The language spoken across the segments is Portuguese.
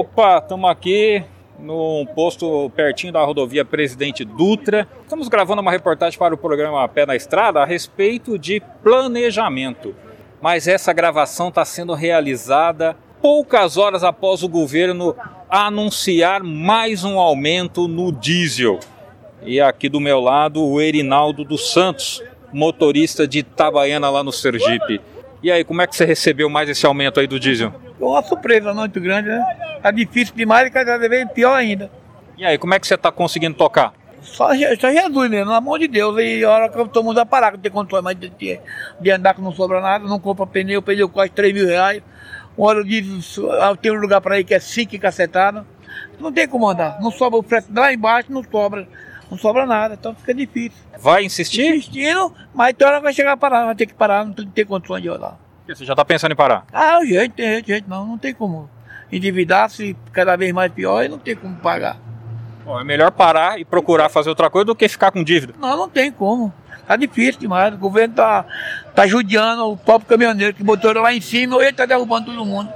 Opa, estamos aqui num posto pertinho da rodovia Presidente Dutra. Estamos gravando uma reportagem para o programa Pé na Estrada a respeito de planejamento. Mas essa gravação está sendo realizada poucas horas após o governo anunciar mais um aumento no diesel. E aqui do meu lado, o Erinaldo dos Santos, motorista de Itabaiana lá no Sergipe. E aí, como é que você recebeu mais esse aumento aí do diesel? Uma surpresa não muito grande, né? Tá difícil demais e cada vez pior ainda. E aí, como é que você está conseguindo tocar? Só, só Jesus mesmo, na mão de Deus. E a hora que todo mundo vai parar, que não tem controle mais de, de, de, andar que não sobra nada, não compra pneu, pneu quase 3 mil reais. Um óleo diesel, tem um lugar para ir que é 5 cacetado. Não tem como andar. Não sobra o frete lá embaixo, não sobra. Não sobra nada, então fica difícil. Vai insistir? Insistindo, mas tem hora que vai chegar a parar, vai ter que parar, não tem, tem condições de rodar. Você já está pensando em parar? Ah, jeito, tem jeito, jeito, não, não tem como. Endividar-se cada vez mais pior e não tem como pagar. Bom, é melhor parar e procurar fazer outra coisa do que ficar com dívida. Não, não tem como. Tá difícil demais. O governo tá, tá judiando o próprio caminhoneiro que botou ele lá em cima ou ele tá derrubando todo mundo.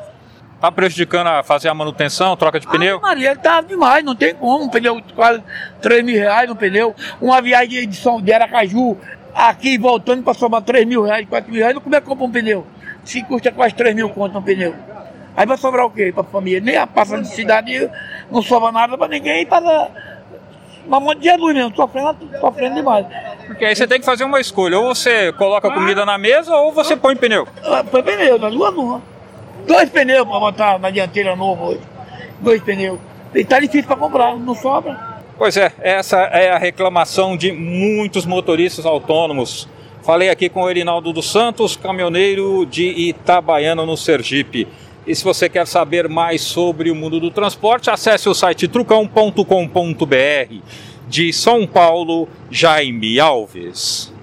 Tá prejudicando a fazer a manutenção, troca de pneu? Ah, Maria, tá demais, não tem como. Um pneu quase 3 mil reais no pneu. Uma viagem de São de Aracaju, aqui voltando para somar 3 mil reais, 4 mil reais, como é que compra um pneu? Se custa quase 3 mil conto um pneu. Aí vai sobrar o quê para a família? Nem a passa de cidade não sobra nada para ninguém e passa uma monte de Jesus mesmo, sofrendo, sofrendo demais. Porque aí você tem que fazer uma escolha, ou você coloca comida na mesa ou você põe pneu. Põe pneu, nas duas uma. Dois pneus para botar na dianteira novo hoje. Dois pneus. E tá difícil para comprar, não sobra. Pois é, essa é a reclamação de muitos motoristas autônomos. Falei aqui com o Erinaldo dos Santos, caminhoneiro de Itabaiana, no Sergipe. E se você quer saber mais sobre o mundo do transporte, acesse o site trucão.com.br. De São Paulo, Jaime Alves.